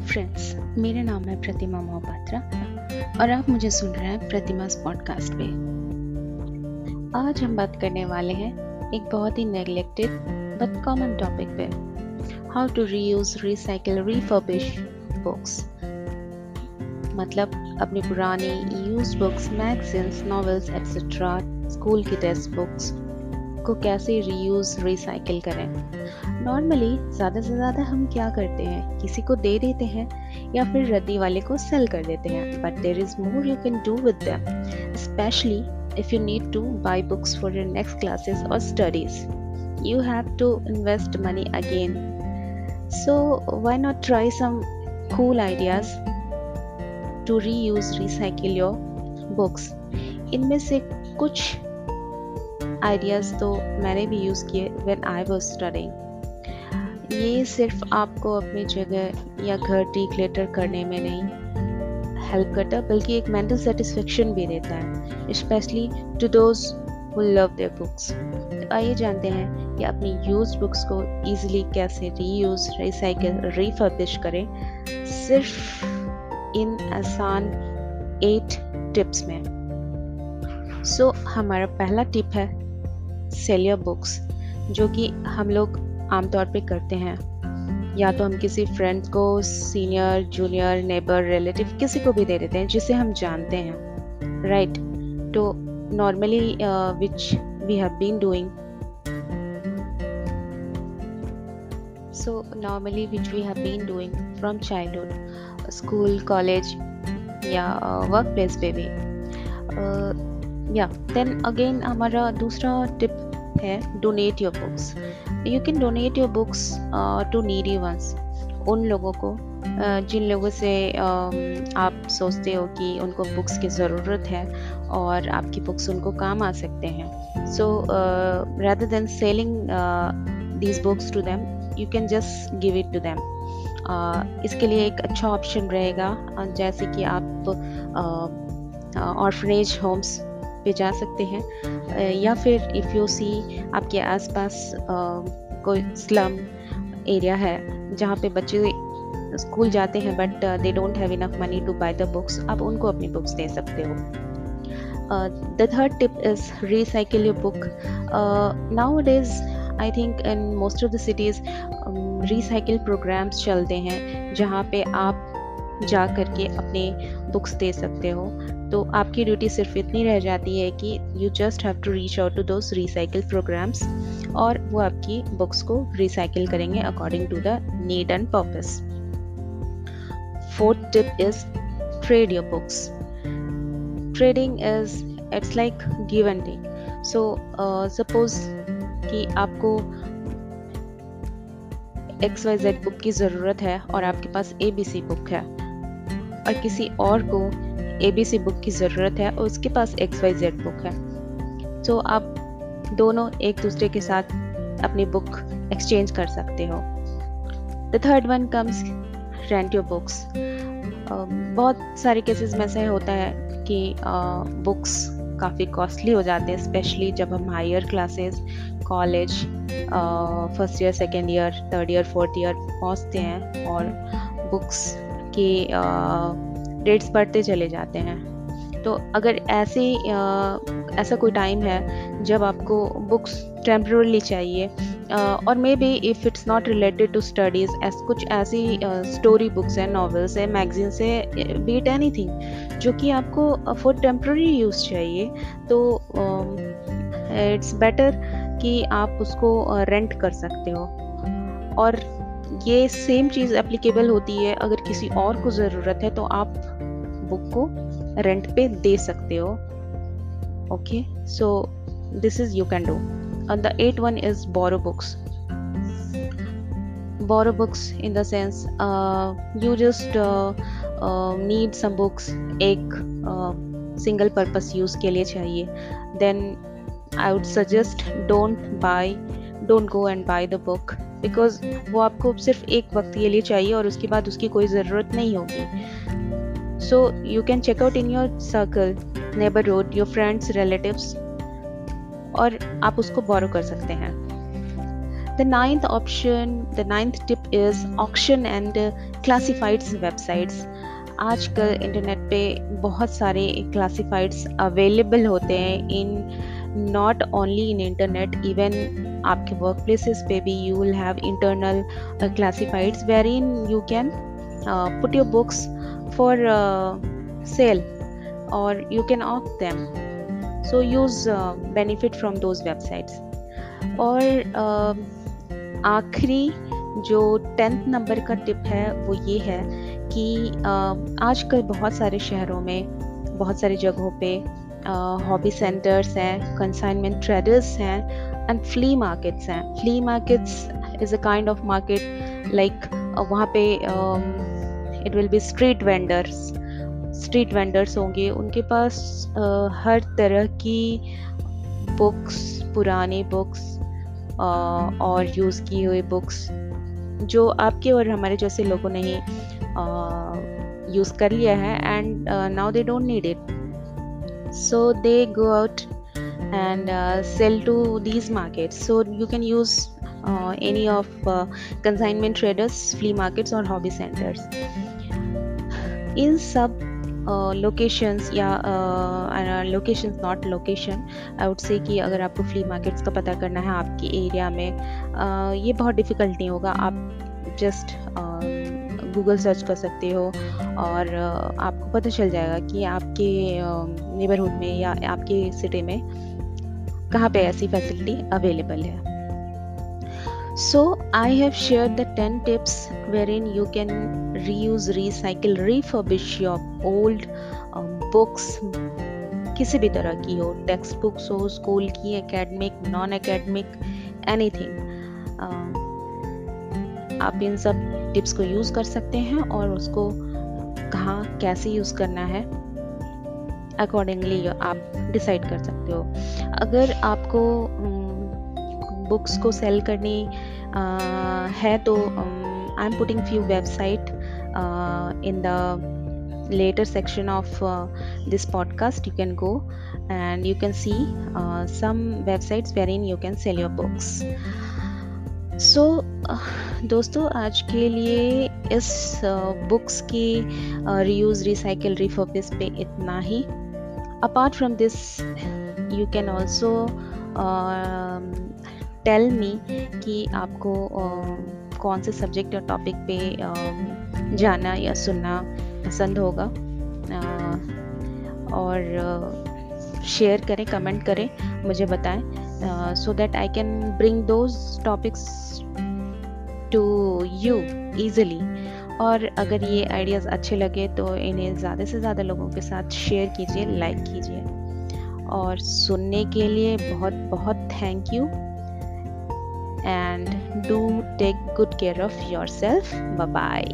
Friends मेरा नाम है प्रतिमा मोहपात्रा और आप मुझे सुन रहे हैं प्रतिमास पॉडकास्ट पे। आज हम बात करने वाले हैं एक बहुत ही नेग्लेक्टेड बट कॉमन टॉपिक पे how to reuse recycle refurbish books मतलब अपनी पुरानी use books magazines novels etcetera school की टेक्स्ट बुक्स को कैसे रीयूज रिसाइकिल करें? नॉर्मली ज़्यादा से ज़्यादा हम क्या करते हैं? किसी को दे देते हैं या फिर रद्दी वाले को सेल कर देते हैं but there is more you can do with them specially if you need to buy books for your next classes और studies you have to invest money again so why not try some cool ideas to reuse recycle your books इनमें से कुछ ideas तो मैंने भी use किए when I was studying ये सिर्फ़ आपको अपनी जगह या घर डिक्लेटर करने में नहीं हेल्प करता बल्कि एक मेंटल सेटिस्फेक्शन भी देता है specially to those who love their books तो आइए जानते हैं कि अपनी यूज़ बुक्स को ईजिली कैसे रीयूज रिसाइकिल रिफर्बिश करें। सिर्फ़ इन आसान एट टिप्स में। सो so, हमारा पहला टिप है सेलियर बुक्स जो कि हम लोग आमतौर पे करते हैं। या तो हम किसी फ्रेंड को सीनियर जूनियर नेबर रिलेटिव किसी को भी दे देते हैं, जिसे हम जानते हैं। राइट तो normally which we have been doing so normally which we have been doing from childhood school college या वर्क प्लेस पे भी। या देन अगेन हमारा दूसरा टिप है donate your books you can donate your books to needy ones उन लोगों को uh, जिन लोगों से uh, आप सोचते हो कि उनको बुक्स की ज़रूरत है और आपकी बुक्स उनको काम आ सकते हैं. So rather than selling these books to them you can just give it to them इसके लिए एक अच्छा ऑप्शन रहेगा uh, जैसे कि आप ऑर्फनेज uh, होम्स पे जा सकते हैं। या फिर इफ़ यू सी आपके आसपास कोई स्लम एरिया है जहाँ पे बच्चे स्कूल जाते हैं but they don't have enough money to buy the books आप उनको अपनी बुक्स दे सकते हो। The third tip is recycle your book now it is I think in most of the cities recycle programs चलते हैं जहाँ पे आप जा कर के अपने बुक्स दे सकते हो। तो आपकी ड्यूटी सिर्फ़ इतनी रह जाती है कि you just have to reach out to those recycle programs और वो आपकी बुक्स को रिसाइकिल करेंगे according to the need and purpose fourth tip is trade your books trading is it's like give and take so suppose कि आपको x Y Z book की ज़रूरत है और आपके पास ए बी सी बुक है और किसी और को ए बी सी बुक की ज़रूरत है और उसके पास एक्स वाई जेड बुक है। तो आप दोनों एक दूसरे के साथ अपनी बुक एक्सचेंज कर सकते हो। The third one comes rent your books बहुत सारे केसेस में ऐसा होता है कि बुक्स काफ़ी कॉस्टली हो जाते हैं स्पेशली जब हम higher classes college first year second year third year fourth year पहुँचते हैं और बुक्स के रेट्स बढ़ते चले जाते हैं। तो अगर ऐसे ऐसा कोई टाइम है, जब आपको बुक्स टेम्प्रली चाहिए और may be if it's not related to studies कुछ ऐसी स्टोरी बुक्स हैं नॉवेल्स हैं मैगजीन्स है बीट एनी थिंग जो कि आपको फॉर टेम्प्ररी यूज़ चाहिए तो इट्स बेटर कि आप उसको रेंट कर सकते हो। और ये सेम चीज़ एप्लीकेबल होती है। अगर किसी और को ज़रूरत है तो आप बुक को रेंट पे दे सकते हो। Okay so this is you can do the eight one is borrow books borrow books in the sense you just need some books एक सिंगल पर्पस यूज़ के लिए चाहिए। Then I would suggest don't buy don't go and buy the book because वो आपको सिर्फ़ एक वक्त के लिए चाहिए और उसके बाद उसकी कोई ज़रूरत नहीं होगी। So you can check out in your circle neighbourhood your friends relatives और आप उसको बोरो कर सकते हैं। The ninth option, the ninth tip is auction and classifieds websites. आजकल इंटरनेट पे बहुत सारे क्लासिफाइड्स अवेलेबल होते हैं in not only in internet even आपके वर्क प्लेसेस पे भी you will have internal classifieds wherein you can put your books for sale और you can off them so use benefit from those websites और uh, आखिरी जो tenth number का tip है वो ये है कि आजकल बहुत सारे शहरों में बहुत सारी जगहों पे हॉबी सेंटर्स हैं कंसाइनमेंट ट्रेडर्स हैं एंड फ्ली मार्केट्स हैं. Flea markets is a kind of market like वहाँ पे it will be street vendors street vendors होंगे। उनके पास uh, हर तरह की बुक्स पुरानी बुक्स uh, और यूज़ की हुई बुक्स जो आपके और हमारे जैसे लोगों ने ही यूज़ कर लिया है and now they don't need it so they go out and uh, sell to these markets so you can use uh, any of uh, consignment traders flea markets or hobby centers इन सब locations या locations not location I would say कि अगर आपको flea markets का पता करना है आपके एरिया में uh, ये बहुत डिफ़िकल्ट नहीं होगा आप जस्ट गूगल सर्च कर सकते हो और आपको पता चल जाएगा कि आपके नेबरहुड में या आपके सिटी में कहाँ पे ऐसी फैसिलिटी अवेलेबल है। So I share the ten tips wherein you can reuse recycle refurbish your old books किसी भी तरह की हो टेक्स्ट बुक्स हो स्कूल की एकेडमिक नॉन एकेडमिक एनीथिंग आप इन सब टिप्स को यूज़ कर सकते हैं और उसको कहाँ कैसे यूज़ करना है अकॉर्डिंगली आप डिसाइड कर सकते हो। अगर आपको बुक्स को सेल करनी आ, है तो I am putting few website in the letter section of this podcast you can go and you can see some websites wherein you can sell your books so so, दोस्तों आज के लिए इस बुक्स की रीयूज़ रिसाइकिल रिफर्बिस पे इतना ही। Apart from this you can also tell me कि आपको uh, कौन से सब्जेक्ट या टॉपिक पे uh, जाना या सुनना पसंद होगा। Uh, और शेयर करें कमेंट करें मुझे बताएँ। So that I can bring those topics to you easily और अगर ये आइडियाज़ अच्छे लगे तो इन्हें ज़्यादा से ज़्यादा लोगों के साथ शेयर कीजिए लाइक कीजिए। और सुनने के लिए बहुत बहुत thank you and do take good care of yourself bye